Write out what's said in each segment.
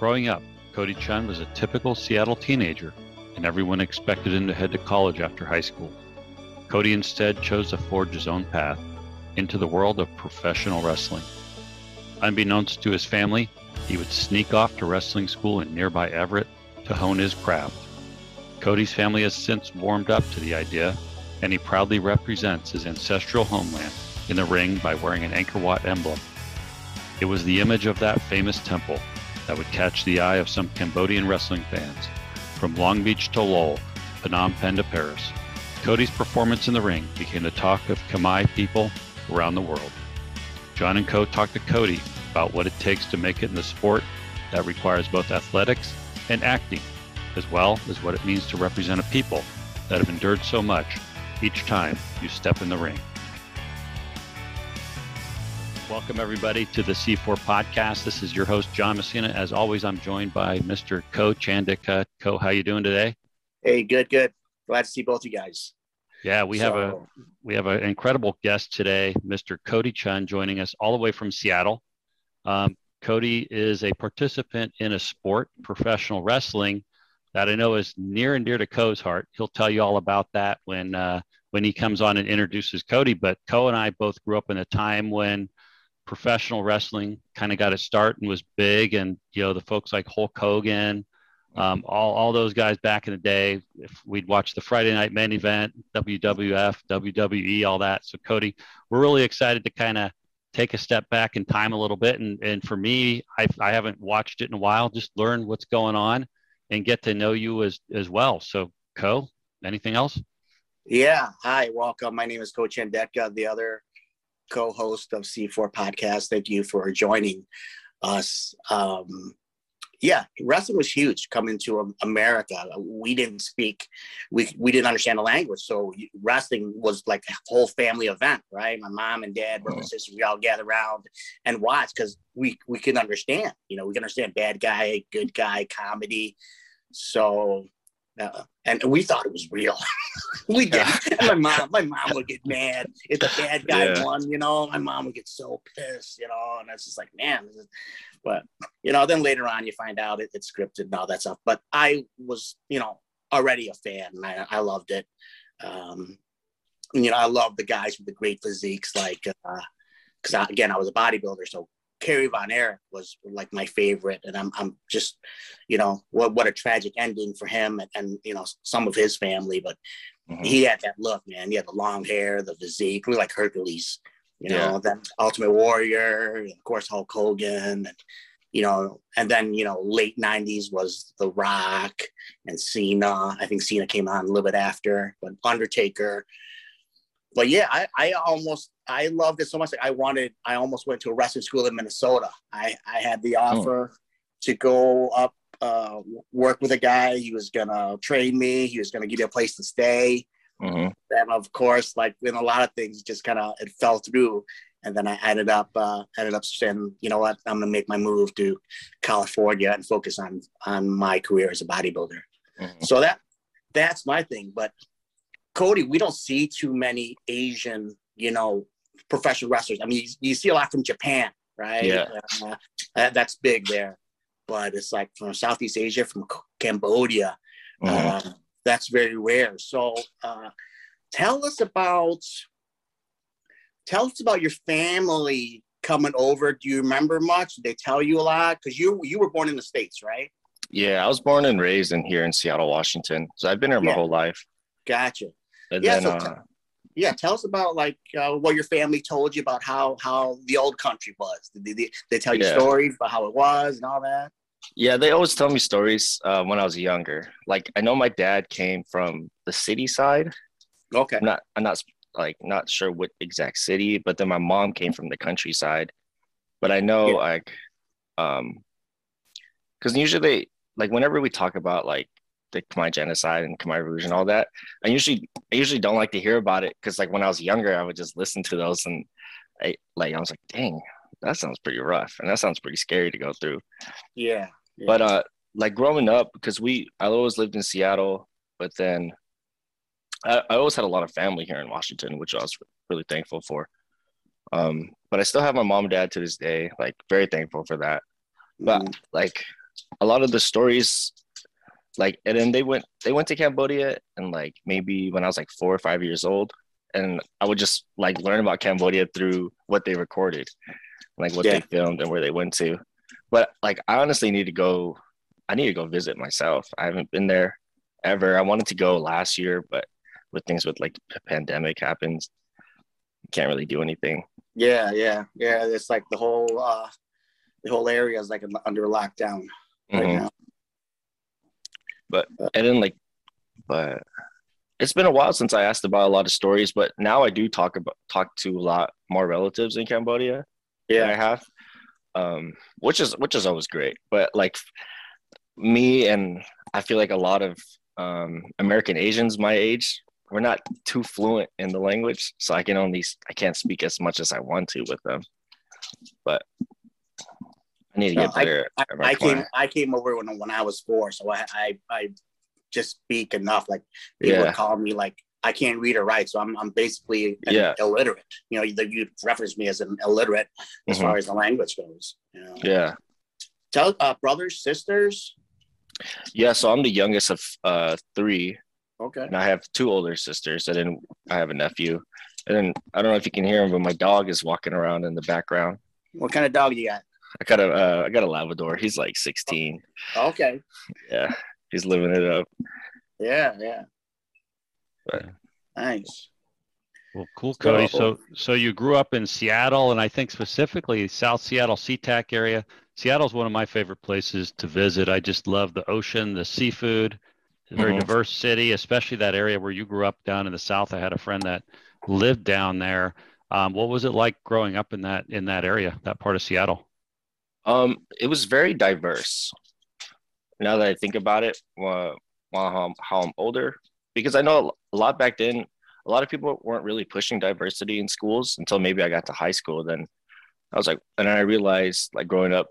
Growing up, Cody Chhun was a typical Seattle teenager, and everyone expected him to head to college after high school. Cody instead chose to forge his own path into the world of professional wrestling. Unbeknownst to his family, he would sneak off to wrestling school in nearby Everett to hone his craft. Cody's family has since warmed up to the idea, and he proudly represents his ancestral homeland in the ring by wearing an Angkor Wat emblem. It was the image of that famous temple that would catch the eye of some Cambodian wrestling fans, from Long Beach to Lowell, Phnom Penh to Paris. Cody's performance in the ring became the talk of Khmer people around the world. John and Ko talked to Cody about what it takes to make it in the sport that requires both athletics and acting, as well as what it means to represent a people that have endured so much each time you step in the ring. Welcome, everybody, to the C4 podcast. This is your host, John Messina. As always, I'm joined by Mr. Ko Chandika. Ko, how you doing today? Hey, good, good. Glad to see both of you guys. Yeah, we so, have a we have an incredible guest today, Mr. Cody Chhun, joining us all the way from Seattle. Um, Cody is a participant in a sport, professional wrestling, that I know is near and dear to Ko's heart. He'll tell you all about that when uh, when he comes on and introduces Cody. But Ko and I both grew up in a time when professional wrestling kind of got its start and was big, and you know the folks like Hulk Hogan, um, all all those guys back in the day. If we'd watch the Friday Night Main Event, WWF, WWE, all that. So Cody, we're really excited to kind of take a step back in time a little bit. And, and for me, I, I haven't watched it in a while, just learn what's going on and get to know you as, as well. So Ko, anything else? Yeah. Hi, welcome. My name is Coach Chandeka, the other co-host of C4 podcast. Thank you for joining us. Um, yeah, wrestling was huge coming to America. We didn't speak, we, we didn't understand the language. So wrestling was like a whole family event, right? My mom and dad, brothers and sisters, we all gather around and watch because we, we can understand, you know, we can understand bad guy, good guy, comedy. So uh, and we thought it was real. we did. my mom, my mom would get mad if the bad guy yeah. won. You know, my mom would get so pissed. You know, and it's just like, man. But you know, then later on, you find out it, it's scripted and all that stuff. But I was, you know, already a fan. And I, I loved it. Um, you know, I love the guys with the great physiques, like because uh, again, I was a bodybuilder, so Kerry Von Erich was like my favorite, and I'm I'm just, you know, what what a tragic ending for him and, and you know some of his family, but mm-hmm. he had that look, man. He had the long hair, the physique, really like Hercules, you know. Yeah. Then Ultimate Warrior, and of course Hulk Hogan, and you know, and then you know late '90s was The Rock and Cena. I think Cena came on a little bit after, but Undertaker. But yeah, I I almost I loved it so much. Like I wanted, I almost went to a wrestling school in Minnesota. I, I had the oh. offer oh. to go up, uh, work with a guy. He was gonna train me. He was gonna give me a place to stay. Mm-hmm. And of course, like in a lot of things, just kind of it fell through. And then I ended up uh, ended up saying, you know what, I'm gonna make my move to California and focus on on my career as a bodybuilder. Mm-hmm. So that that's my thing. But Cody, we don't see too many Asian, you know, professional wrestlers. I mean, you, you see a lot from Japan, right? Yeah, uh, that, that's big there. But it's like from Southeast Asia, from Cambodia, mm-hmm. uh, that's very rare. So, uh, tell us about tell us about your family coming over. Do you remember much? Did they tell you a lot? Because you you were born in the states, right? Yeah, I was born and raised in here in Seattle, Washington. So I've been here my yeah. whole life. Gotcha. And yeah, then, so uh, yeah, tell us about like uh, what your family told you about how how the old country was. Did they, they tell you yeah. stories about how it was and all that? Yeah, they always tell me stories uh, when I was younger. Like I know my dad came from the city side. Okay. I'm not I'm not like not sure what exact city, but then my mom came from the countryside. But I know yeah. like um because usually they like whenever we talk about like the Khmer genocide and Khmer Rouge and all that. I usually I usually don't like to hear about it because like when I was younger, I would just listen to those and I like I was like, dang, that sounds pretty rough and that sounds pretty scary to go through. Yeah. yeah. But uh like growing up, because we I always lived in Seattle, but then I, I always had a lot of family here in Washington, which I was really thankful for. Um, but I still have my mom and dad to this day, like very thankful for that. But mm. like a lot of the stories like and then they went they went to cambodia and like maybe when i was like four or five years old and i would just like learn about cambodia through what they recorded like what yeah. they filmed and where they went to. But like i honestly need to go i need to go visit myself. I haven't been there ever. I wanted to go last year but with things with like the pandemic happens can't really do anything. Yeah yeah yeah. It's like the whole uh the whole area is like under lockdown right mm-hmm. now but and then like, but it's been a while since I asked about a lot of stories, but now I do talk about talk to a lot more relatives in Cambodia. Yeah, I have, um, which is which is always great. But like me and I feel like a lot of um, American Asians my age, we're not too fluent in the language, so I can only I can't speak as much as I want to with them. But need to get better. I, I, I came I came over when when I was four, so I I, I just speak enough. Like people yeah. call me like I can't read or write, so I'm I'm basically yeah. illiterate. You know, you, you reference me as an illiterate as mm-hmm. far as the language goes. You know? Yeah. Tell uh, brothers, sisters. Yeah, so I'm the youngest of uh, three. Okay. And I have two older sisters, and then I have a nephew. And then I don't know if you can hear him, but my dog is walking around in the background. What kind of dog you got? I got a uh, I got a Labrador. He's like 16. Okay. Yeah, he's living it up. Yeah, yeah. But, nice. Well, cool, Cody. So, so you grew up in Seattle, and I think specifically South Seattle, SeaTac area. Seattle's one of my favorite places to visit. I just love the ocean, the seafood. It's a very mm-hmm. diverse city, especially that area where you grew up down in the south. I had a friend that lived down there. Um, what was it like growing up in that in that area, that part of Seattle? Um, it was very diverse. Now that I think about it, while, while how I'm older, because I know a lot back then, a lot of people weren't really pushing diversity in schools until maybe I got to high school. Then I was like, and I realized like growing up,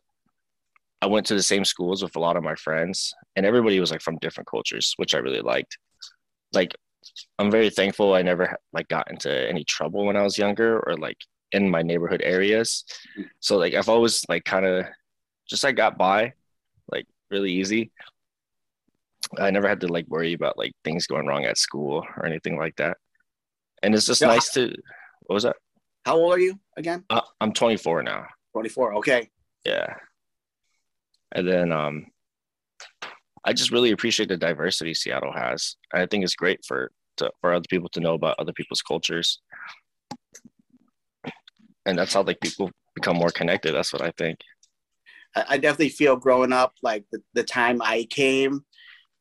I went to the same schools with a lot of my friends, and everybody was like from different cultures, which I really liked. Like, I'm very thankful I never like got into any trouble when I was younger, or like in my neighborhood areas. So like I've always like kind of just I got by like really easy. I never had to like worry about like things going wrong at school or anything like that. And it's just nice to what was that? How old are you again? Uh, I'm 24 now. 24. Okay. Yeah. And then um I just really appreciate the diversity Seattle has. I think it's great for to, for other people to know about other people's cultures and that's how like people become more connected. That's what I think. I definitely feel growing up, like the, the time I came,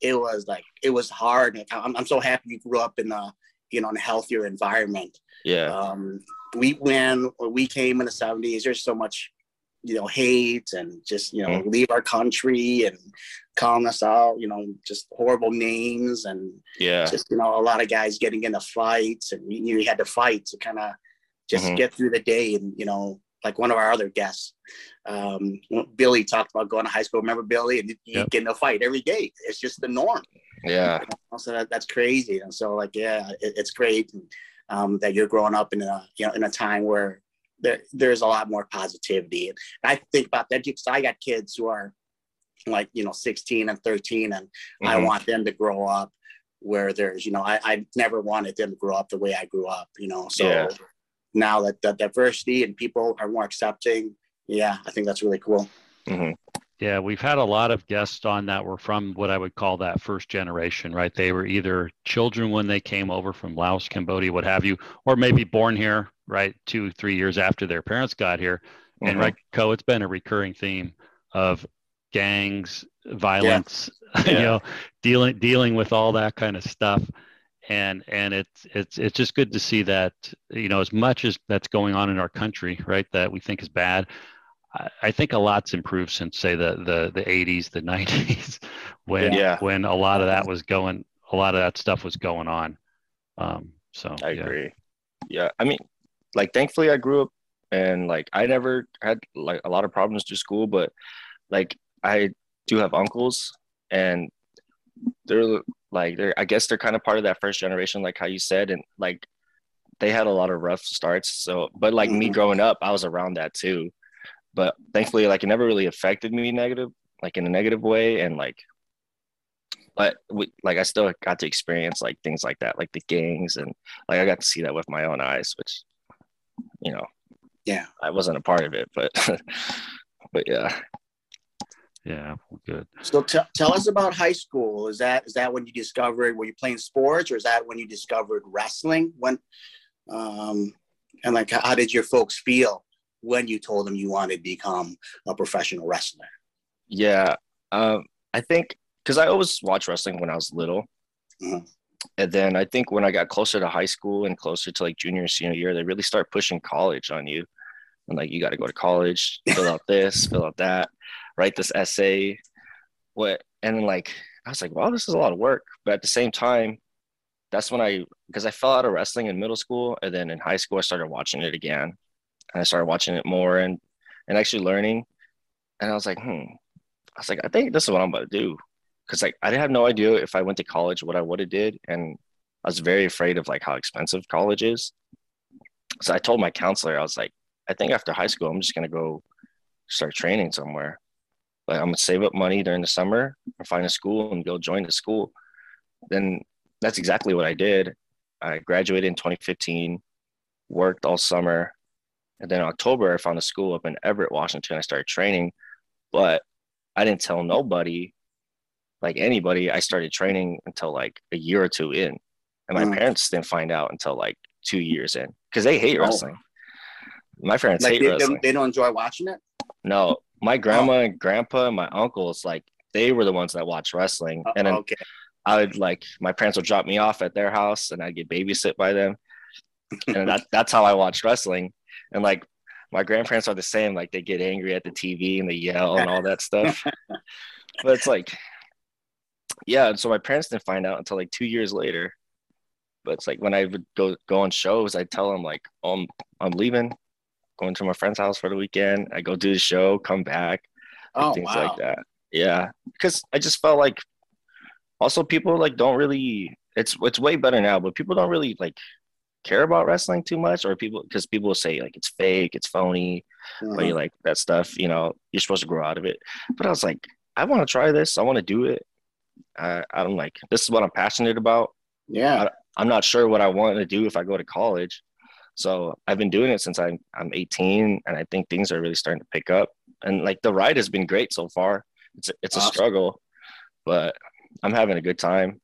it was like it was hard. I'm, I'm so happy you grew up in a you know in a healthier environment. Yeah. Um, we when we came in the 70s, there's so much you know hate and just you know mm-hmm. leave our country and calling us out you know just horrible names and yeah just you know a lot of guys getting into fights and you, you had to fight to kind of just mm-hmm. get through the day. And, you know, like one of our other guests, um, Billy talked about going to high school. Remember Billy? And you yep. get in a fight every day. It's just the norm. Yeah. So that, that's crazy. And so like, yeah, it, it's great um, that you're growing up in a, you know, in a time where there, there's a lot more positivity. And I think about that because I got kids who are like, you know, 16 and 13 and mm-hmm. I want them to grow up where there's, you know, I, I never wanted them to grow up the way I grew up, you know, so yeah now that the diversity and people are more accepting, yeah, I think that's really cool. Mm-hmm. Yeah, we've had a lot of guests on that were from what I would call that first generation, right? They were either children when they came over from Laos, Cambodia, what have you, or maybe born here, right, two, three years after their parents got here. Mm-hmm. And right, Ko, it's been a recurring theme of gangs, violence, yeah. you know, dealing dealing with all that kind of stuff and and it's it's it's just good to see that you know as much as that's going on in our country right that we think is bad I, I think a lot's improved since say the the the 80s the 90s when yeah. when a lot of that was going a lot of that stuff was going on um so I yeah. agree yeah I mean like thankfully I grew up and like I never had like a lot of problems through school but like I do have uncles and they're like they're I guess they're kind of part of that first generation, like how you said, and like they had a lot of rough starts. So, but like me mm-hmm. growing up, I was around that too. But thankfully, like it never really affected me negative like in a negative way and like but we, like I still got to experience like things like that, like the gangs, and like I got to see that with my own eyes, which, you know, yeah, I wasn't a part of it, but, but yeah, yeah, good. So t- tell us about high school. Is that is that when you discovered were you playing sports, or is that when you discovered wrestling? When, um, and like how did your folks feel when you told them you wanted to become a professional wrestler? Yeah, um, I think because I always watched wrestling when I was little. Mm-hmm. And then I think when I got closer to high school and closer to like junior and senior year, they really start pushing college on you. And like, you got to go to college, fill out this, fill out that, write this essay. What? And then like, I was like, wow, this is a lot of work. But at the same time, that's when I, because I fell out of wrestling in middle school. And then in high school, I started watching it again. And I started watching it more and, and actually learning. And I was like, hmm, I was like, I think this is what I'm about to do because like I didn't have no idea if I went to college what I would have did, and I was very afraid of like how expensive college is. So I told my counselor, I was like, I think after high school, I'm just gonna go start training somewhere. Like I'm gonna save up money during the summer and find a school and go join the school. Then that's exactly what I did. I graduated in 2015, worked all summer, and then October I found a school up in Everett, Washington. I started training, but I didn't tell nobody like anybody, I started training until like a year or two in. And my mm. parents didn't find out until like two years in because they hate oh. wrestling. My parents like hate they, wrestling. They don't enjoy watching it? No. My grandma oh. and grandpa and my uncles, like they were the ones that watched wrestling. Uh, and then okay. I would like my parents would drop me off at their house and I'd get babysit by them. and that, that's how I watched wrestling. And like my grandparents are the same, like they get angry at the TV and they yell and all that stuff. but it's like yeah, and so my parents didn't find out until like two years later. But it's like when I would go go on shows, I tell them like, oh, I'm I'm leaving, going to my friend's house for the weekend. I go do the show, come back, oh, things wow. like that. Yeah, because I just felt like also people like don't really. It's it's way better now, but people don't really like care about wrestling too much, or people because people will say like it's fake, it's phony, mm-hmm. but you like that stuff. You know, you're supposed to grow out of it. But I was like, I want to try this. I want to do it. I, I'm like, this is what I'm passionate about. Yeah. I, am not sure what I want to do if I go to college. So I've been doing it since I'm, I'm 18 and I think things are really starting to pick up. And like the ride has been great so far. It's a, it's awesome. a struggle, but I'm having a good time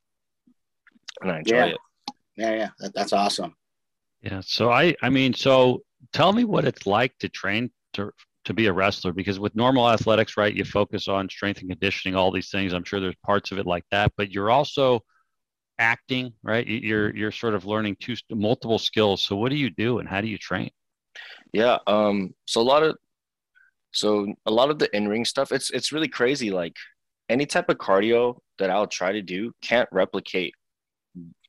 and I enjoy yeah. it. Yeah. Yeah. That, that's awesome. Yeah. So I, I mean, so tell me what it's like to train to, to be a wrestler because with normal athletics right you focus on strength and conditioning all these things i'm sure there's parts of it like that but you're also acting right? You're you're sort of learning two multiple skills. So what do you do and how do you train? Yeah um so a lot of so a lot of the in-ring stuff it's it's really crazy. Like any type of cardio that i'll try to do can't replicate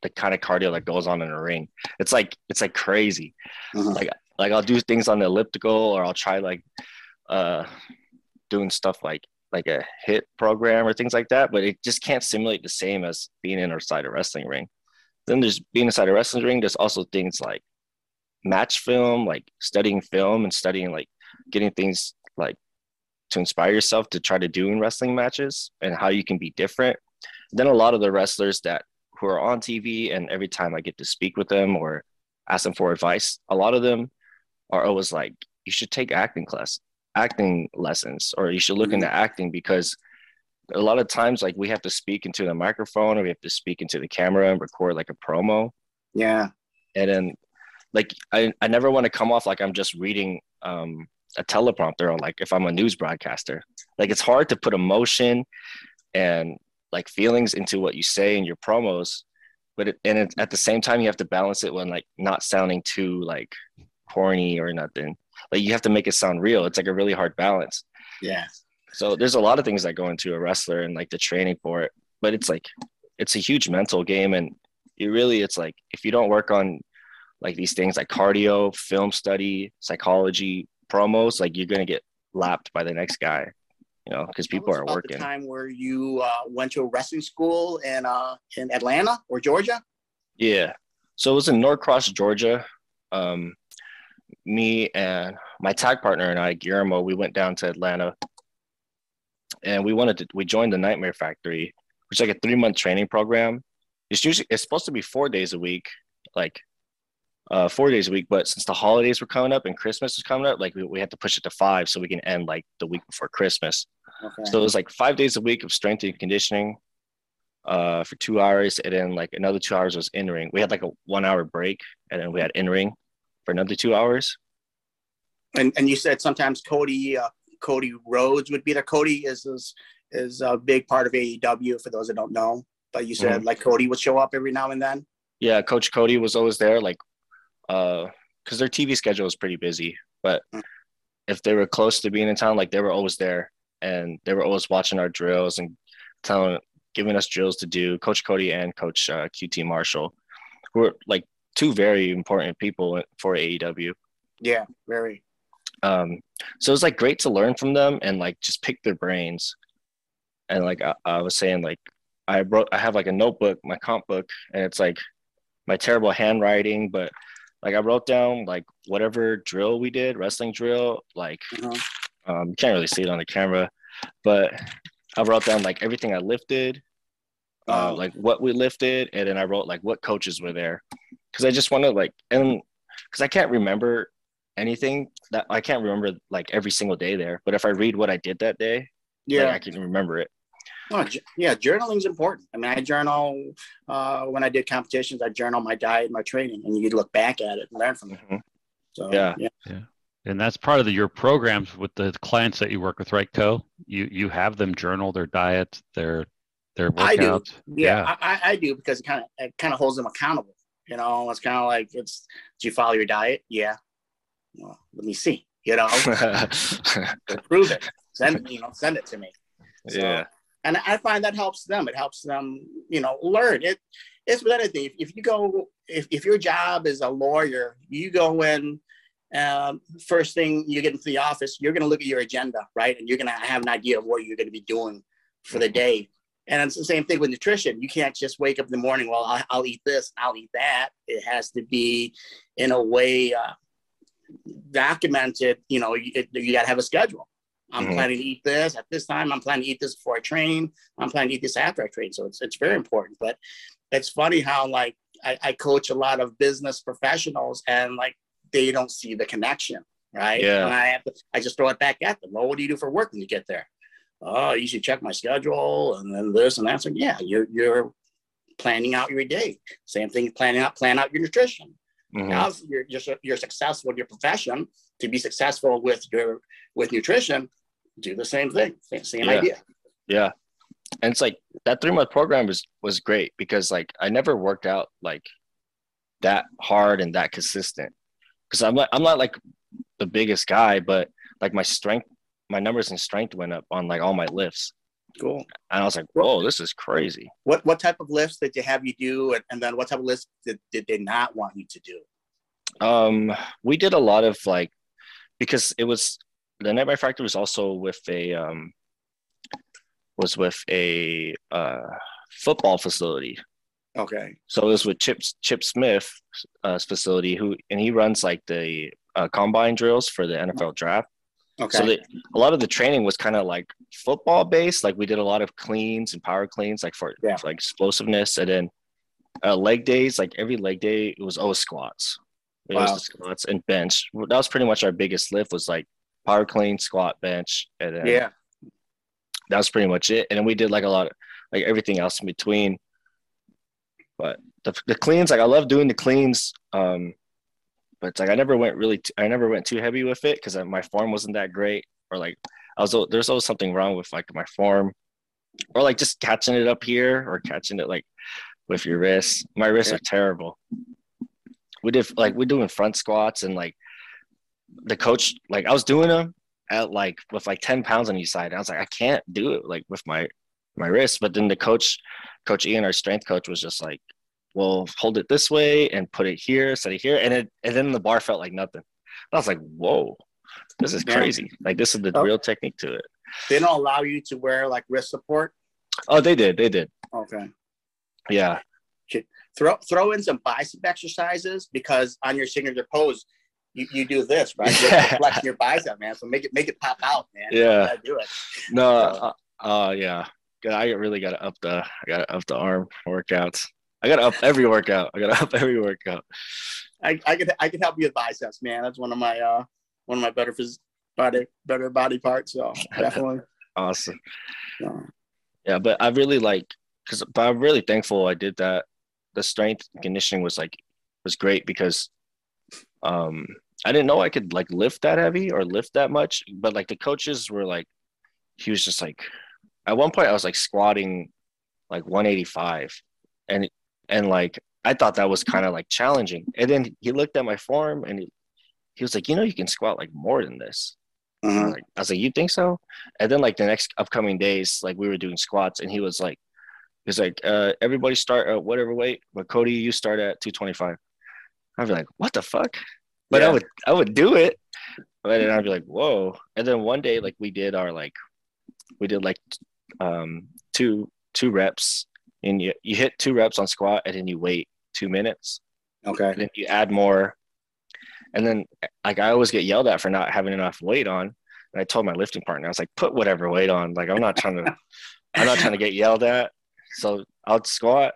the kind of cardio that goes on in a ring. It's like it's like crazy. Uh-huh. like like I'll do things on the elliptical or I'll try like uh doing stuff like like a HIIT program or things like that, but it just can't simulate the same as being inside a wrestling ring. Then there's being inside a wrestling ring, there's also things like match film, like studying film and studying like getting things like to inspire yourself to try to do in wrestling matches and how you can be different. Then a lot of the wrestlers that who are on TV and every time I get to speak with them or ask them for advice, a lot of them are always like, you should take acting class, acting lessons, or you should look mm-hmm. into acting because a lot of times like we have to speak into the microphone or we have to speak into the camera and record like a promo. Yeah. And then like I, I never want to come off like I'm just reading um a teleprompter or like if I'm a news broadcaster. Like it's hard to put emotion and like feelings into what you say in your promos but it, and it, at the same time you have to balance it when like not sounding too like corny or nothing. Like you have to make it sound real. It's like a really hard balance. Yeah. So there's a lot of things that go into a wrestler and like the training for it. But it's like it's a huge mental game and you really it's like if you don't work on like these things like cardio, film study, psychology, promos, like you're gonna get lapped by the next guy. You know, because people are working. The time where you uh, went to a wrestling school in uh, in Atlanta or Georgia? Yeah, so it was in Norcross, Georgia. Um, me and my tag partner and I, Guillermo, we went down to Atlanta and we wanted to we joined the Nightmare Factory, which is like a three month training program. It's usually it's supposed to be four days a week, like uh, four days a week. But since the holidays were coming up and Christmas was coming up, like we, we had to push it to five so we can end like the week before Christmas. Okay. So it was like five days a week of strength and conditioning uh, for two hours, and then like another two hours was in ring. We had like a one hour break, and then we had in ring for another two hours. And and you said sometimes Cody uh, Cody Rhodes would be there. Cody is is is a big part of AEW for those that don't know. But you said mm-hmm. like Cody would show up every now and then. Yeah, Coach Cody was always there. Like uh because their TV schedule was pretty busy. But mm. if they were close to being in town, like they were always there and they were always watching our drills and telling giving us drills to do. Coach Cody and Coach uh, QT Marshall, who were like two very important people for AEW. Yeah, very. Um, so it was like great to learn from them and like just pick their brains. And like I, I was saying, like I wrote, I have like a notebook, my comp book, and it's like my terrible handwriting, but like I wrote down like whatever drill we did, wrestling drill, like uh-huh. um, you can't really see it on the camera, but I wrote down like everything I lifted, uh, oh. like what we lifted, and then I wrote like what coaches were there, because I just want to like and because I can't remember anything that I can't remember like every single day there, but if I read what I did that day, yeah, like, I can remember it. Oh, yeah, journaling is important. I mean, I journal uh, when I did competitions. I journal my diet, my training, and you look back at it and learn from it. Mm-hmm. So yeah. yeah, yeah, and that's part of the, your programs with the clients that you work with, right, Ko? You you have them journal their diet, their their workouts. I do. Yeah, yeah. I, I do because it kind of it kind of holds them accountable. You know, it's kind of like it's do you follow your diet? Yeah. Well, let me see. You know, prove it. Send you know, send it to me. So, yeah and I find that helps them. It helps them, you know, learn it. It's with anything. If, if you go, if, if your job is a lawyer, you go in, um, first thing you get into the office, you're going to look at your agenda, right? And you're going to have an idea of what you're going to be doing for the day. And it's the same thing with nutrition. You can't just wake up in the morning, well, I'll, I'll eat this, I'll eat that. It has to be in a way uh, documented. You know, you, you got to have a schedule. I'm mm-hmm. planning to eat this at this time. I'm planning to eat this before I train. I'm planning to eat this after I train. So it's it's very important. But it's funny how like I, I coach a lot of business professionals and like they don't see the connection, right? Yeah. And I have to, I just throw it back at them. Well, what do you do for work when you get there? Oh, you should check my schedule and then this and that. So yeah, you're you're planning out your day. Same thing, planning out plan out your nutrition. Mm-hmm. Now you're, you're you're successful in your profession. To be successful with your with nutrition, do the same thing, same, same yeah. idea. Yeah, and it's like that three month program was was great because like I never worked out like that hard and that consistent because I'm not I'm not like the biggest guy, but like my strength, my numbers and strength went up on like all my lifts. Cool. And I was like, whoa, this is crazy. What what type of lifts did you have you do, and, and then what type of lifts did, did they not want you to do? Um, we did a lot of like because it was the Nightmare Factory was also with a um, was with a uh, football facility. Okay. So it was with Chip Chip Smith uh, facility, who and he runs like the uh, combine drills for the NFL draft. Okay. So a lot of the training was kind of like football based. Like we did a lot of cleans and power cleans, like for, yeah. for like explosiveness, and then uh, leg days. Like every leg day, it was always squats. It wow. was squats and bench. That was pretty much our biggest lift. Was like power clean, squat, bench, and then yeah, that was pretty much it. And then we did like a lot of like everything else in between. But the, the cleans, like I love doing the cleans. Um, but it's like I never went really, t- I never went too heavy with it because uh, my form wasn't that great, or like I was there's always something wrong with like my form, or like just catching it up here or catching it like with your wrists. My wrists yeah. are terrible. We did like we're doing front squats and like the coach like I was doing them at like with like 10 pounds on each side. I was like, I can't do it like with my my wrist. But then the coach, Coach Ian, our strength coach, was just like, Well, hold it this way and put it here, set it here. And it and then the bar felt like nothing. I was like, Whoa, this is crazy. Like this is the oh. real technique to it. They don't allow you to wear like wrist support. Oh, they did. They did. Okay. Yeah. Throw throw in some bicep exercises because on your signature pose, you, you do this, right? You flex your bicep, man. So make it make it pop out, man. Yeah, do it. No, Oh uh, yeah, I really got to up the I got to up the arm workouts. I got to up every workout. I got to up every workout. I, I could I could help you with biceps, man. That's one of my uh one of my better phys- body better body parts. So definitely awesome. Yeah. yeah, but I really like because but I'm really thankful I did that. The strength conditioning was like was great because um I didn't know I could like lift that heavy or lift that much, but like the coaches were like he was just like at one point I was like squatting like 185 and and like I thought that was kind of like challenging. And then he looked at my form and he, he was like, you know, you can squat like more than this. Mm-hmm. Like, I was like, you think so? And then like the next upcoming days, like we were doing squats and he was like, he's like, uh, everybody start at whatever weight, but Cody, you start at 225. I'd be like, what the fuck? But yeah. I would, I would do it. But then I'd be like, whoa. And then one day, like we did our like, we did like um, two, two reps and you, you hit two reps on squat and then you wait two minutes. Okay. And then you add more. And then like I always get yelled at for not having enough weight on. And I told my lifting partner, I was like, put whatever weight on. Like I'm not trying to I'm not trying to get yelled at. So I'll squat,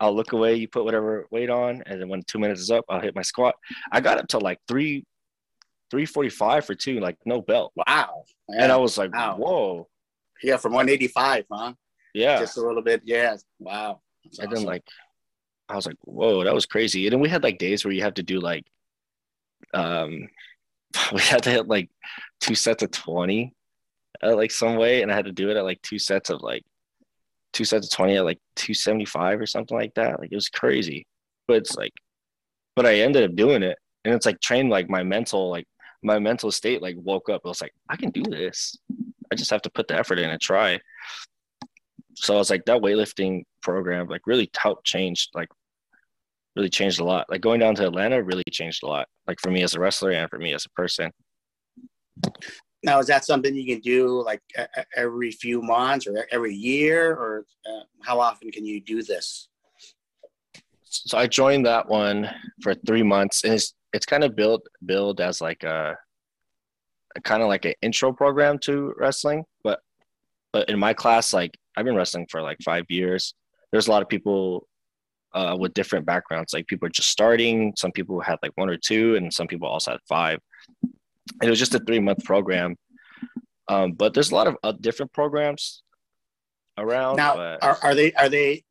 I'll look away, you put whatever weight on, and then when two minutes is up, I'll hit my squat. I got up to like three 345 for two, like no belt. Wow. And I was like, wow. whoa. Yeah, from 185, huh? Yeah. Just a little bit. Yeah. Wow. That's and awesome. then like I was like, whoa, that was crazy. And then we had like days where you have to do like, um, we had to hit like two sets of 20 uh, like some way. And I had to do it at like two sets of like two sets of 20 at like 275 or something like that. Like it was crazy, but it's like, but I ended up doing it. And it's like trained like my mental, like my mental state, like woke up. I was like, I can do this. I just have to put the effort in and try. So I was like, that weightlifting program like really helped change like really changed a lot. Like going down to Atlanta really changed a lot, like for me as a wrestler and for me as a person. Now, is that something you can do like every few months or every year, or uh, how often can you do this? So I joined that one for three months, and it's it's kind of built built as like a, a kind of like an intro program to wrestling. But but in my class, like I've been wrestling for like five years. There's a lot of people uh, with different backgrounds. Like people are just starting. Some people had like one or two, and some people also had five. It was just a three month program. Um, but there's a lot of uh, different programs around. Now, but... are, are they are they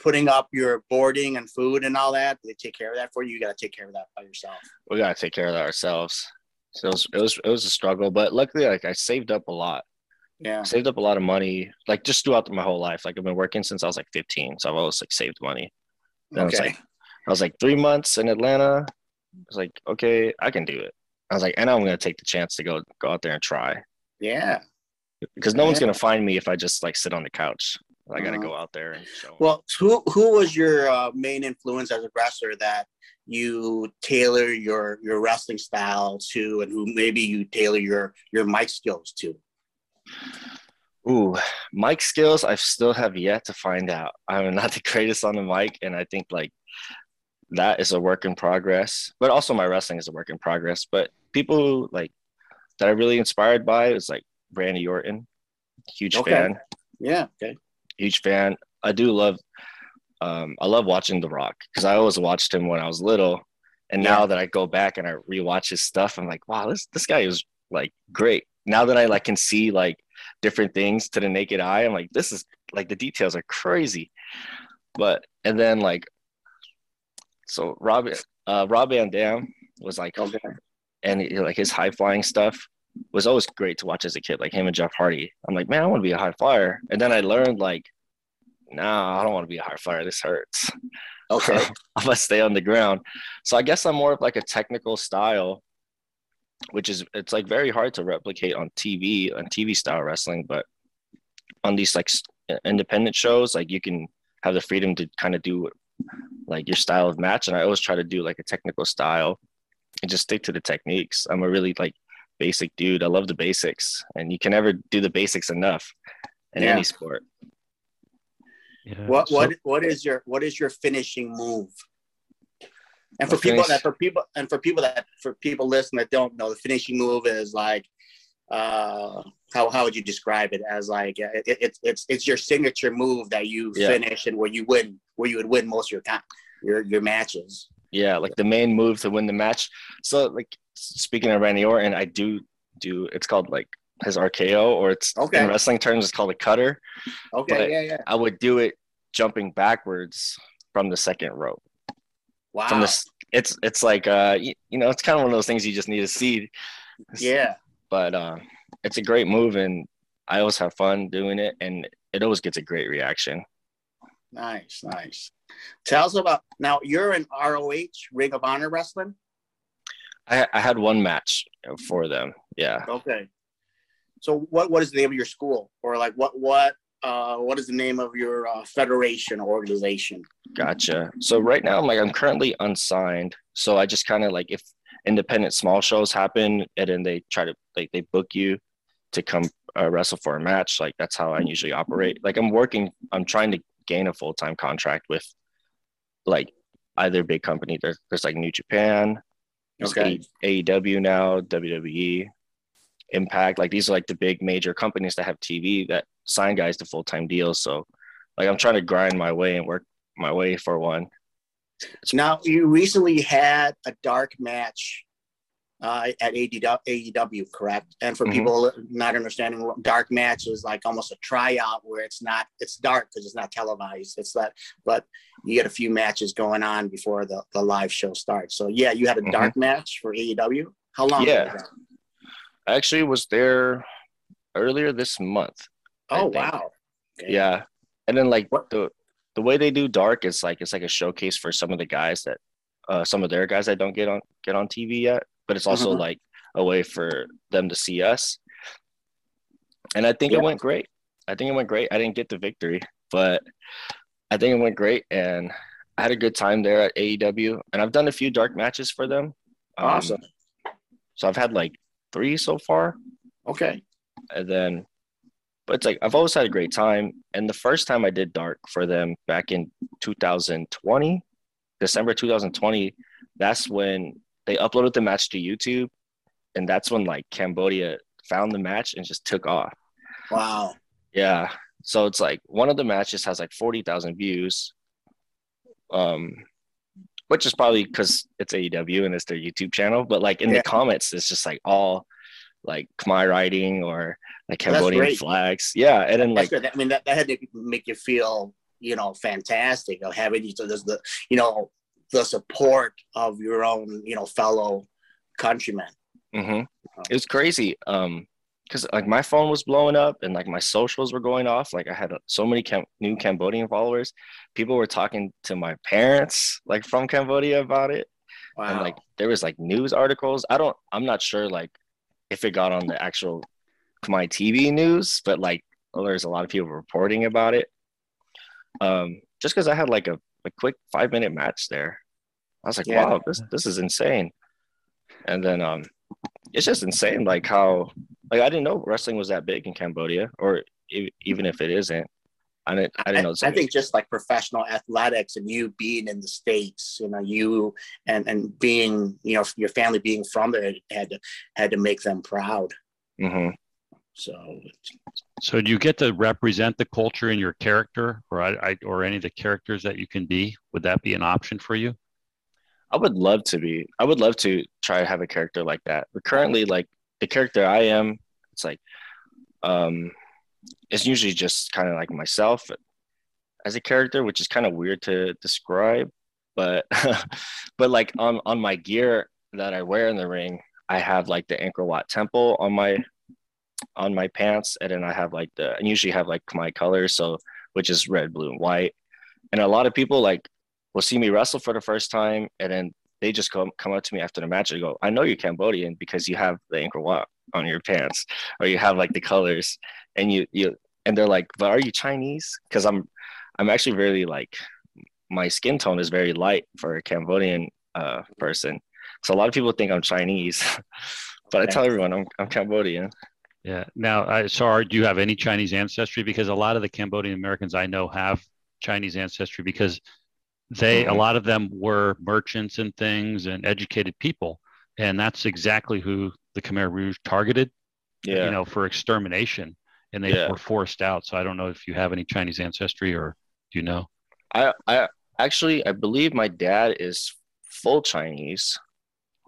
putting up your boarding and food and all that? Do they take care of that for you? You got to take care of that by yourself. We got to take care of that ourselves. So it was, it was it was a struggle, but luckily, like I saved up a lot. Yeah, saved up a lot of money, like just throughout my whole life. Like I've been working since I was like 15, so I've always like saved money. And okay. I was like, I was like three months in Atlanta. I was like, okay, I can do it. I was like, and I'm gonna take the chance to go go out there and try. Yeah. Because no yeah. one's gonna find me if I just like sit on the couch. I got to uh, go out there and show. Well, who who was your uh, main influence as a wrestler that you tailor your your wrestling style to, and who maybe you tailor your your mic skills to? Ooh, mic skills, I still have yet to find out. I'm not the greatest on the mic, and I think like that is a work in progress. But also my wrestling is a work in progress. But people like that I'm really inspired by is like Randy Orton, huge okay. fan. Yeah, okay, huge fan. I do love. Um, I love watching The Rock because I always watched him when I was little, and yeah. now that I go back and I rewatch his stuff, I'm like, wow, this this guy is like great. Now that I like can see like different things to the naked eye. I'm like, this is like the details are crazy. But and then like so Rob uh Rob Van Dam was like okay. and he, like his high flying stuff was always great to watch as a kid, like him and Jeff Hardy. I'm like, man, I want to be a high flyer. And then I learned like, nah, I don't want to be a high flyer. This hurts. Okay. I'm gonna stay on the ground. So I guess I'm more of like a technical style which is it's like very hard to replicate on TV on TV style wrestling, but on these like independent shows, like you can have the freedom to kind of do like your style of match. And I always try to do like a technical style and just stick to the techniques. I'm a really like basic dude. I love the basics, and you can never do the basics enough in yeah. any sport. Yeah. What what what is your what is your finishing move? And for people that for people and for people that for people listening that don't know, the finishing move is like uh, how how would you describe it as like uh, it, it, it's it's your signature move that you Yeah. finish and where you win where you would win most of your time your your matches. Yeah, like the main move to win the match. So like speaking of Randy Orton, I do do it's called like his RKO or it's Okay. in wrestling terms it's called a cutter. Okay, But- yeah, yeah. I would do it jumping backwards from the second rope. Wow. From this it's it's like uh you, you know, it's kind of one of those things you just need to see. yeah. But uh it's a great move and I always have fun doing it and it always gets a great reaction. Nice, nice. Tell us about now. You're in ROH Ring of Honor Wrestling. I, I had one match for them. Yeah. Okay. So what what is the name of your school, or like what what uh what is the name of your uh, federation or organization? Gotcha. So right now, I'm like I'm currently unsigned. So I just kind of like if independent small shows happen and then they try to like they book you to come uh, wrestle for a match. Like that's how I usually operate. Like I'm working. I'm trying to gain a full time contract with like either big company. There's there's like New Japan, Okay. A- AEW now, WWE, Impact. Like these are like the big major companies that have TV that sign guys to full time deals. So like I'm trying to grind my way and work my way for one. Now you recently had a dark match uh, at AEW, AEW, correct? And for Mhm. people not understanding, dark match is like almost a tryout where it's not it's dark because it's not televised. It's that, but you get a few matches going on before the, the live show starts. So yeah, you had a Mhm. dark match for AEW. How long? Yeah. I actually was there earlier this month. Oh wow. Okay. Yeah. And then like What- the the way they do dark is like it's like a showcase for some of the guys that uh some of their guys that don't get on get on TV yet, but it's also Mhm. like a way for them to see us. And I think Yeah. it went great. I think it went great. I didn't get the victory, but I think it went great and I had a good time there at AEW and I've done a few dark matches for them. Um, Awesome. So I've had like 3 so far Okay. and then but it's like I've always had a great time. And the first time I did dark for them back in 2020, December 2020, that's when they uploaded the match to YouTube, and that's when like Cambodia found the match and just took off. Wow. Yeah, so it's like one of the matches has like 40,000 views, um, which is probably because it's AEW and it's their YouTube channel. But like in Yeah. the comments, it's just like all like Khmer writing or like Cambodian flags. Yeah, and then like. I mean, that, that had to make you feel, you know, fantastic of having each other's the, you know, the support of your own, you know, fellow countrymen. mhm. it was crazy. Um, because like my phone was blowing up and like my socials were going off. Like I had uh, so many Cam- new Cambodian followers. People were talking to my parents like from Cambodia about it. Wow. and like there was like news articles i don't i'm not sure like if it got on the actual my tv news but like well, there's a lot of people reporting about it um just because i had like a, a quick five minute match there i was like Yeah. wow this this is insane and then um it's just insane like how like i didn't know wrestling was that big in cambodia or e- even if it isn't i didn't i didn't know I, I think just like professional athletics and you being in the states, you know, you and and being, you know, your family being from there had to had to make them proud. hmm So So do you get to represent the culture in your character, or I, I or any of the characters that you can be? Would that be an option for you? I would love to be. I would love to try to have a character like that. But currently, like the character I am, it's like, um, it's usually just kind of like myself as a character, which is kind of weird to describe. But, but like on on my gear that I wear in the ring, I have like the Angkor Wat Temple on my on my pants, and then I have like the and usually have like my colors, so which is red, blue, and white. And a lot of people like will see me wrestle for the first time, and then they just come come up to me after the match and go, "I know you're Cambodian because you have the Angkor Wat on your pants, or you have like the colors, and you you." And they're like, "But are you Chinese?" Because I'm I'm actually really like my skin tone is very light for a Cambodian uh, person. So a lot of people think I'm Chinese, but I tell everyone I'm I'm Cambodian. Yeah. Now, I, sorry, do you have any Chinese ancestry? Because a lot of the Cambodian Americans I know have Chinese ancestry because they, a Mhm. lot of them were merchants and things and educated people. And that's exactly who the Khmer Rouge targeted. Yeah. you know, for extermination, and they Yeah. were forced out. So I don't know if you have any Chinese ancestry or do you know? I I actually I believe my dad is full Chinese.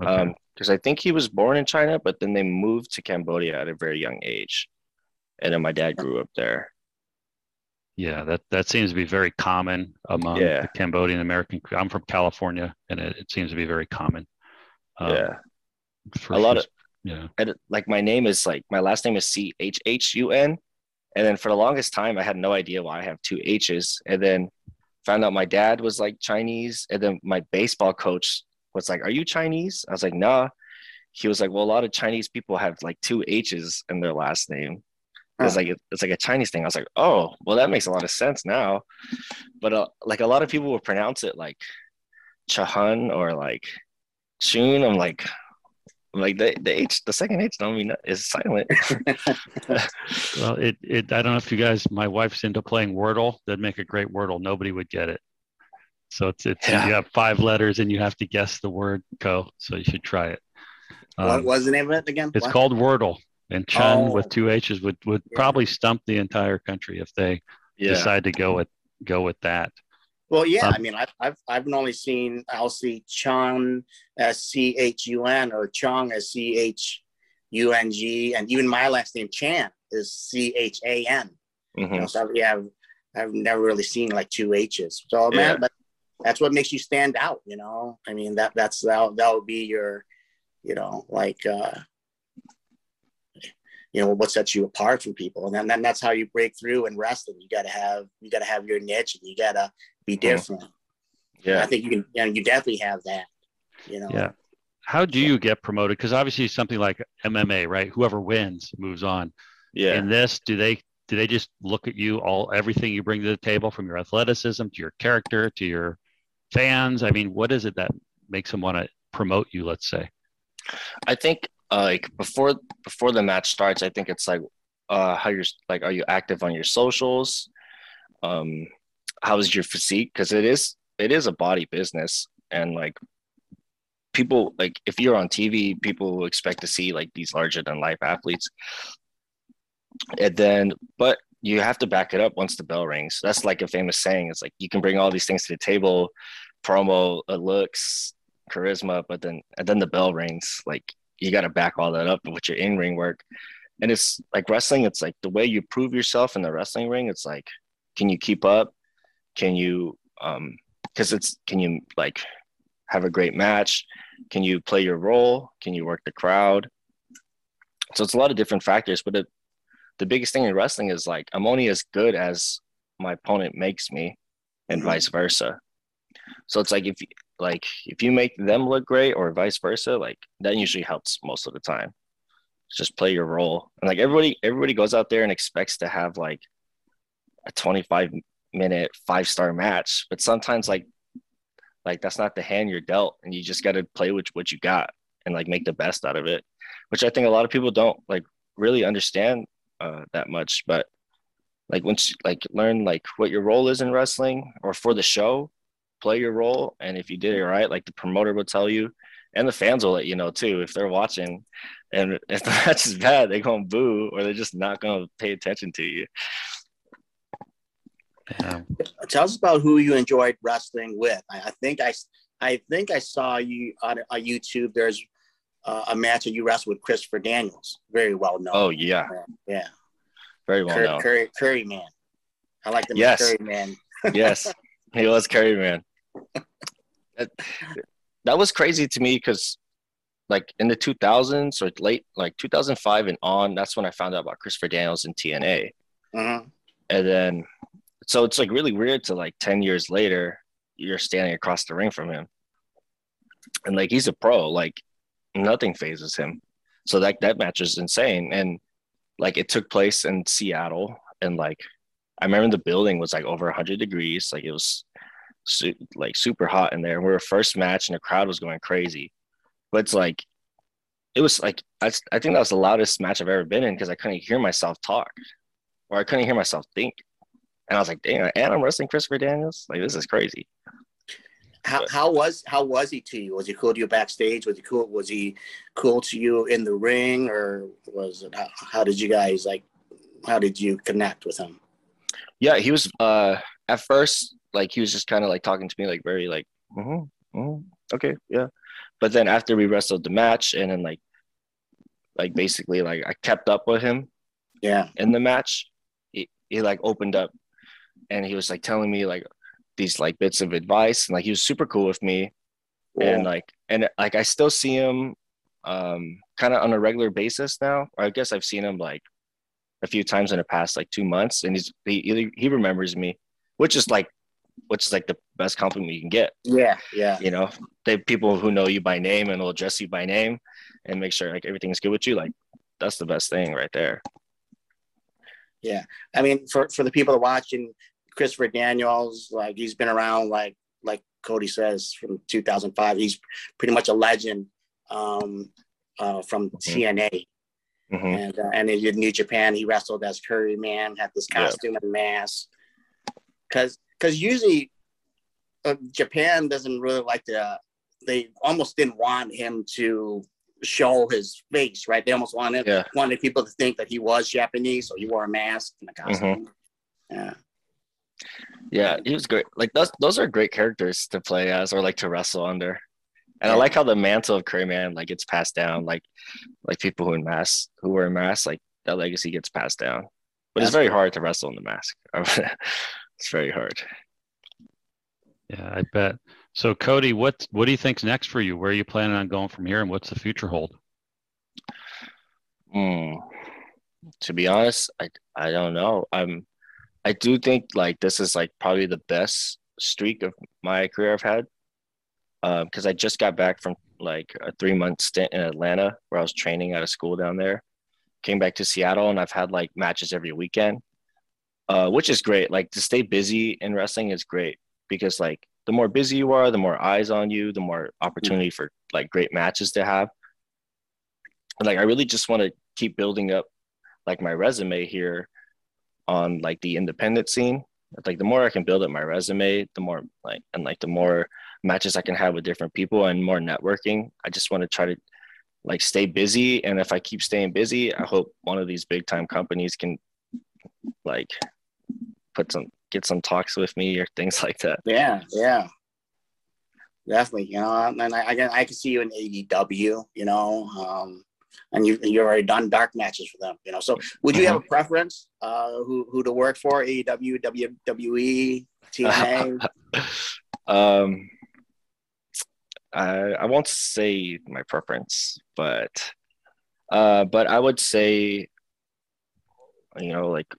Okay. Um, because I think he was born in China, but then they moved to Cambodia at a very young age. And then my dad grew up there. Yeah, that that seems to be very common among Yeah. the Cambodian American. I'm from California, and it, it seems to be very common. Um, yeah. for- A lot of- yeah. And like my name is like my last name is C H H U N. And then for the longest time I had no idea why I have two H's. And then found out my dad was like Chinese. And then my baseball coach was like, Are you Chinese? I was like, nah. He was like, Well, a lot of Chinese people have like two H's in their last name. It's like it's like a Chinese thing. I was like, oh, well, that makes a lot of sense now. But uh, like a lot of people will pronounce it like Chahun or like Chun. I'm like, I'm like the, the H, the second H don't mean is silent. Well, it, it I don't know if you guys, my wife's into playing Wordle. That'd make a great Wordle. Nobody would get it. So it's it's Yeah. you have five letters and you have to guess the word co. So you should try it. what Um, was the name of it again? it's What? called Wordle, and Chhun Oh. with two H's would would Yeah. probably stump the entire country if they Yeah. decide to go with go with that. Well, yeah. Um, I mean, I've I've I've only seen I'll see Chun as C H U N or Chung as C H U N G, and even my last name Chan is C H A N. You Mhm. know, so yeah, I've, I've never really seen like two H's. So Yeah. man, but that's what makes you stand out. You know, I mean that that's that that would be your, you know, like. uh you know what sets you apart from people and then, then that's how you break through in wrestling you got to have you got to have your niche and you got to be Mhm. different I think you can, you know, you definitely have that. You know, Yeah. How do you get promoted? Because obviously something like MMA, right? Whoever wins moves on. Yeah. In this, do they do they just look at you all everything you bring to the table from your athleticism to your character to your fans? I mean, what is it that makes them want to promote you? Let's say. I think like before before the match starts, I think it's like uh how you're like are you active on your socials? Um how is your physique? Because it is it is a body business and like people like if you're on TV, people expect to see like these larger than life athletes. And then but you have to back it up once the bell rings. That's like a famous saying. It's like you can bring all these things to the table, promo, uh, looks, charisma, but then and then the bell rings. Like you got to back all that up with your in ring work. And it's like wrestling. It's like the way you prove yourself in the wrestling ring. It's like, can you keep up? Can you, um, because it's can you like have a great match? Can you play your role? Can you work the crowd? So it's a lot of different factors, but it, the biggest thing in wrestling is like I'm only as good as my opponent makes me, and Mhm. vice versa. So it's like if like if you make them look great or vice versa, like that usually helps most of the time. Just play your role. And like everybody everybody goes out there and expects to have like a 25 minute five star match, but sometimes like like that's not the hand you're dealt and you just got to play with what you got and like make the best out of it, which I think a lot of people don't like really understand uh, that much, but like once like learn like what your role is in wrestling or for the show play your role and if you did it right like the promoter will tell you and the fans will let you know too if they're watching and if the match is bad they're going to boo or they're just not going to pay attention to you Yeah. tell us about who you enjoyed wrestling with. I, I think I, I think I saw you on, on YouTube. There's uh, a match that you wrestled with Christopher Daniels, very well known. oh yeah yeah, very well Curry, known Curry, Curry Man. I like the Yes. Curry Man. yes he was Curry man. That, that was crazy to me because like in the 2000s or late like 2005 and on that's when i found out about christopher daniels in tna Mhm. and then so it's like really weird to like 10 years later you're standing across the ring from him. And like he's a pro like nothing phases him. So that that match is insane. And like it took place in seattle. And like i remember the building was like over 100 degrees. Like it was like super hot in there And we were first match and the crowd was going crazy but it's like it was like I, I think that was the loudest match i've ever been in because i couldn't hear myself talk or i couldn't hear myself think and I was like, damn, and I'm wrestling Christopher Daniels. Like, this is crazy. how, how was how was he to you? Was he cool to you backstage? Was he cool? Was he cool to you in the ring, or was it how, how did you guys like? How did you connect with him? Yeah, he was. Uh, at first, like he was just kind of like talking to me, like very like, mm-hmm, mm-hmm, okay, yeah. But then after we wrestled the match, and then like, like basically like I kept up with him. Yeah. In the match, he, he like opened up, and he was like telling me like these like bits of advice and like he was super cool with me cool. and like and like i still see him um kind of on a regular basis now or i guess i've seen him like a few times in the past like two months and he's he, he remembers me which is like which is like the best compliment you can get yeah yeah you know they people who know you by name and will address you by name and make sure like everything's good with you like that's the best thing right there yeah i mean for for the people that watching Christopher Daniels, like he's been around like like Cody says from 2005. He's pretty much a legend um, uh, from mm-hmm. TNA. Mm-hmm. And uh, and in New Japan, he wrestled as Curry Man, had this costume yeah. and mask. Because because usually uh, Japan doesn't really like to. They almost didn't want him to show his face, right? They almost wanted yeah. wanted people to think that he was Japanese, so he wore a mask and a costume. Mm-hmm. Yeah. Yeah, he was great. Like those those are great characters to play as or like to wrestle under. And yeah. I like how the mantle of Curryman like gets passed down, like like people who in masks who wear masks, like that legacy gets passed down. But That's it's very cool. hard to wrestle in the mask. it's very hard. Yeah, I bet. So Cody, what what do you think's next for you? Where are you planning on going from here, and what's the future hold? Hmm. To be honest, I I don't know. I'm I do think like this is like probably the best streak of my career I've had. Because um, I just got back from like a three month stint in Atlanta where I was training at a school down there. Came back to Seattle and I've had like matches every weekend, uh, which is great. Like to stay busy in wrestling is great because like the more busy you are, the more eyes on you, the more opportunity for like great matches to have. And, like I really just want to keep building up like my resume here on like the independent scene like the more i can build up my resume the more like and like the more matches i can have with different people and more networking i just want to try to like stay busy and if i keep staying busy i hope one of these big time companies can like put some get some talks with me or things like that yeah yeah definitely you know and i i, I can see you in aew you know um and you you already done dark matches for them. You know, so would you have a uh-huh. preference uh, who who to work for? AEW, WWE, TNA. um, I I won't say my preference, but uh, but I would say, you know, like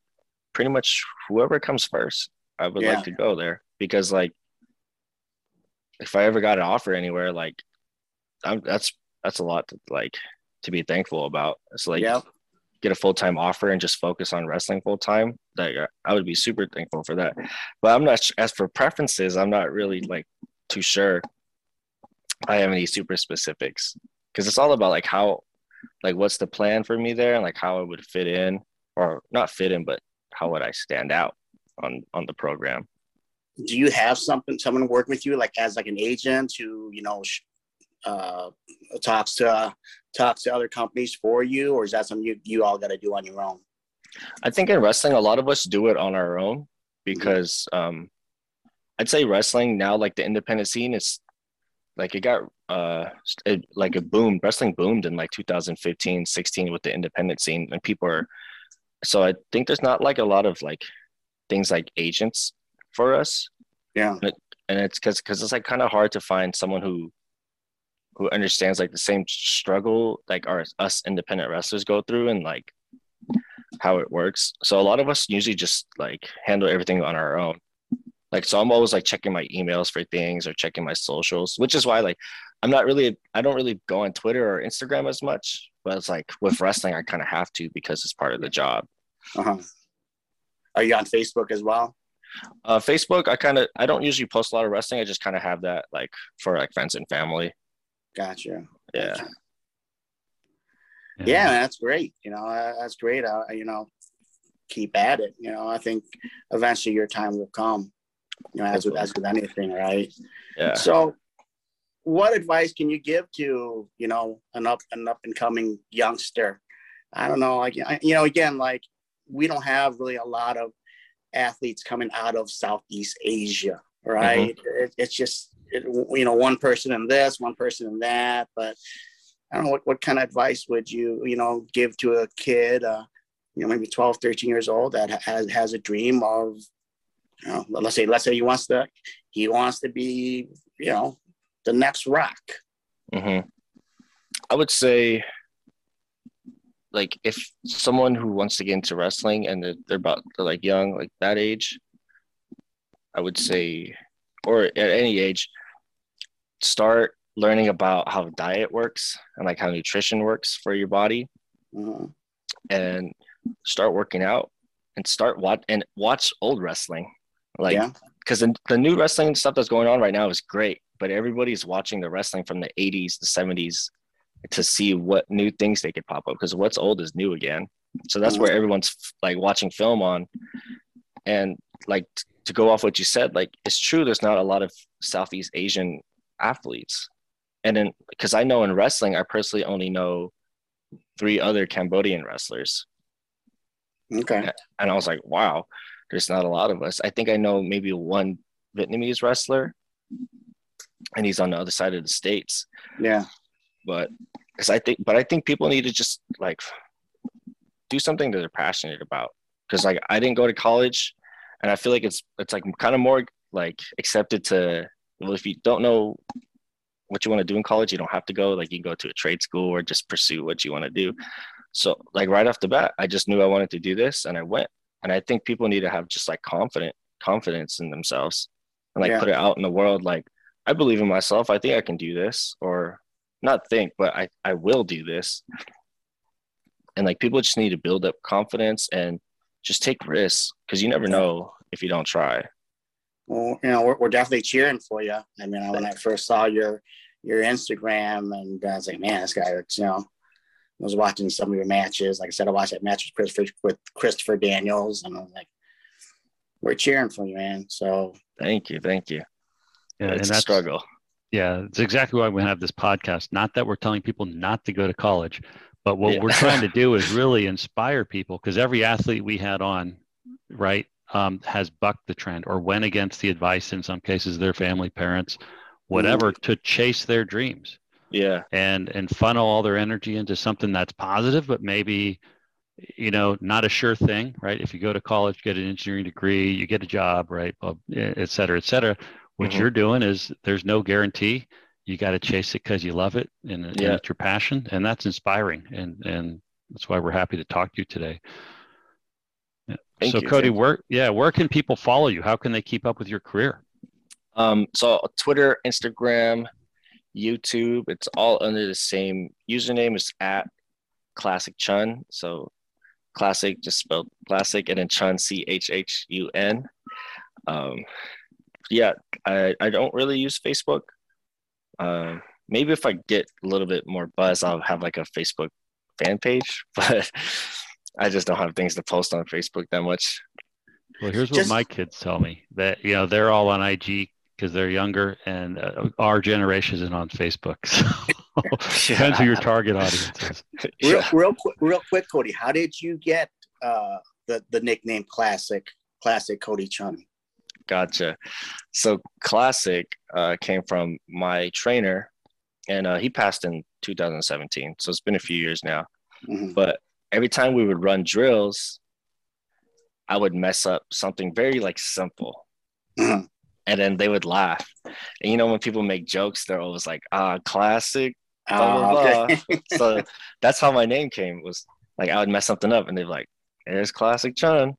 pretty much whoever comes first, I would yeah. like to go there because like if I ever got an offer anywhere, like I'm that's that's a lot to like to be thankful about. It's like yeah. get a full time offer and just focus on wrestling full time. Like I would be super thankful for that. But I'm not as for preferences. I'm not really like too sure. I have any super specifics because it's all about like how, like what's the plan for me there and like how I would fit in or not fit in, but how would I stand out on on the program do you have something someone work with you like as like an agent who you know uh, talks to uh, talks to other companies for you, or is that something you, you all got to do on your own? I think in wrestling, a lot of us do it on our own because mm-hmm. um, I'd say wrestling now, like the independent scene, is like it got uh it, like it boomed. Wrestling boomed in like 2015, 16 with the independent scene, and people are. So I think there's not like a lot of like things like agents for us. Yeah. And, it, and it's because because it's like kind of hard to find someone who who understands like the same struggle like our us independent wrestlers go through and like how it works. So a lot of us usually just like handle everything on our own. Like so I'm always like checking my emails for things or checking my socials, which is why like I'm not really I don't really go on Twitter or Instagram as much, but it's like with wrestling I kind of have to because it's part of the job. Uh-huh. Are you on Facebook as well? Uh, Facebook, I kind of I don't usually post a lot of wrestling. I just kind of have that like for like friends and family. Gotcha. Yeah. Gotcha. Yeah. yeah, that's great. You know, that's great. Uh, you know, keep at it. You know, I think eventually your time will come. You know, as with, as with anything, right? Yeah. So, what advice can you give to you know an up an up and coming youngster? I don't know, like you know, again, like we don't have really a lot of athletes coming out of Southeast Asia, right? Mm-hmm. It, it's just it, you know one person in this, one person in that, but I don't know what, what kind of advice would you you know give to a kid, uh, you know maybe 12, 13 years old that has has a dream of you know let's say let's say he wants to he wants to be you know the next rock. Mm-hmm. I would say like if someone who wants to get into wrestling and they're, they're about they're like young like that age i would say or at any age start learning about how diet works and like how nutrition works for your body mm-hmm. and start working out and start watch and watch old wrestling like because yeah. the, the new wrestling stuff that's going on right now is great but everybody's watching the wrestling from the 80s the 70s to see what new things they could pop up because what's old is new again. So that's where everyone's like watching film on. And like to go off what you said, like it's true there's not a lot of Southeast Asian athletes. And then because I know in wrestling, I personally only know three other Cambodian wrestlers. Okay. And I was like, wow, there's not a lot of us. I think I know maybe one Vietnamese wrestler, and he's on the other side of the states. Yeah but because I think, but I think people need to just like do something that they're passionate about. Because like I didn't go to college, and I feel like it's it's like kind of more like accepted to. Well, if you don't know what you want to do in college, you don't have to go. Like you can go to a trade school or just pursue what you want to do. So like right off the bat, I just knew I wanted to do this, and I went. And I think people need to have just like confident confidence in themselves and like yeah. put it out in the world. Like I believe in myself. I think I can do this, or not think, but I, I will do this. And like people just need to build up confidence and just take risks because you never know if you don't try. Well, you know, we're, we're definitely cheering for you. I mean, when I first saw your your Instagram, and I was like, man, this guy, you know, I was watching some of your matches. Like I said, I watched that match with Christopher, with Christopher Daniels, and I was like, we're cheering for you, man. So thank you, thank you. Yeah, it's and a struggle. Yeah, it's exactly why we have this podcast. Not that we're telling people not to go to college, but what yeah. we're trying to do is really inspire people because every athlete we had on, right, um, has bucked the trend or went against the advice in some cases, their family, parents, whatever, mm. to chase their dreams. Yeah. And and funnel all their energy into something that's positive, but maybe, you know, not a sure thing, right? If you go to college, get an engineering degree, you get a job, right, et cetera, et cetera what mm-hmm. you're doing is there's no guarantee. You got to chase it because you love it and, yeah. and, it's your passion, and that's inspiring. And and that's why we're happy to talk to you today. Thank so you, Cody, where yeah, where can people follow you? How can they keep up with your career? Um, so Twitter, Instagram, YouTube, it's all under the same username. It's at Classic Chhun. So classic, just spelled classic, and then Chhun C H H U N. Um, yeah, I, I don't really use Facebook. Uh, maybe if I get a little bit more buzz, I'll have like a Facebook fan page, but I just don't have things to post on Facebook that much. Well, here's what just, my kids tell me that you know they're all on IG because they're younger, and uh, our generation isn't on Facebook. So yeah. depends who your target audience is. Real, real quick, real quick, Cody. How did you get uh, the the nickname Classic Classic Cody Chhun? Gotcha. So classic uh, came from my trainer, and uh, he passed in 2017. So it's been a few years now. Mm-hmm. But every time we would run drills, I would mess up something very like simple. Mm-hmm. And then they would laugh. And you know, when people make jokes, they're always like, ah, classic. Blah, blah, blah. okay. so that's how my name came was like I would mess something up and they're like, there's classic Chhun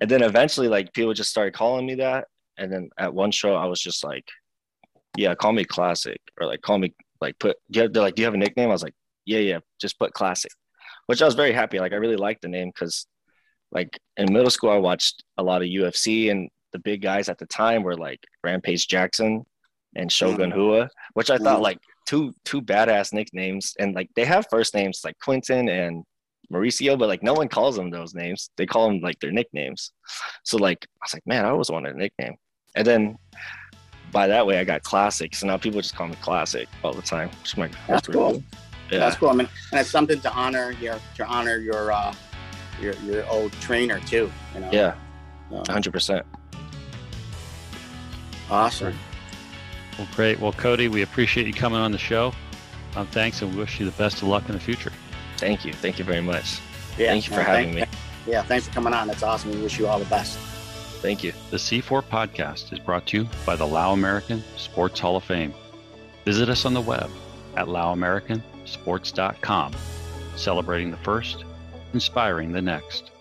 and then eventually like people just started calling me that and then at one show i was just like yeah call me classic or like call me like put yeah they're like do you have a nickname i was like yeah yeah just put classic which i was very happy like i really liked the name because like in middle school i watched a lot of ufc and the big guys at the time were like rampage jackson and shogun mm-hmm. Which i thought mm-hmm. like two two badass nicknames and like they have first names like quinton and Mauricio, but like no one calls them those names. They call them like their nicknames. So like I was like, man, I always wanted a nickname. And then by that way, I got classic. So now people just call me classic all the time. Which I'm like, That's pretty cool. Yeah. That's cool. I mean, and it's something to honor your to honor your uh, your your old trainer too. You know. Yeah, So, 100%. awesome. Well, great. Well, Cody, we appreciate you coming on the show. Um, thanks, and we wish you the best of luck in the future. Thank you. Thank you very much. Yeah. Thank you for having thank- me. Yeah. Thanks for coming on. That's awesome. We wish you all the best. Thank you. The C4 podcast is brought to you by the Lao American Sports Hall of Fame. Visit us on the web at laoamericansports.com, celebrating the first, inspiring the next.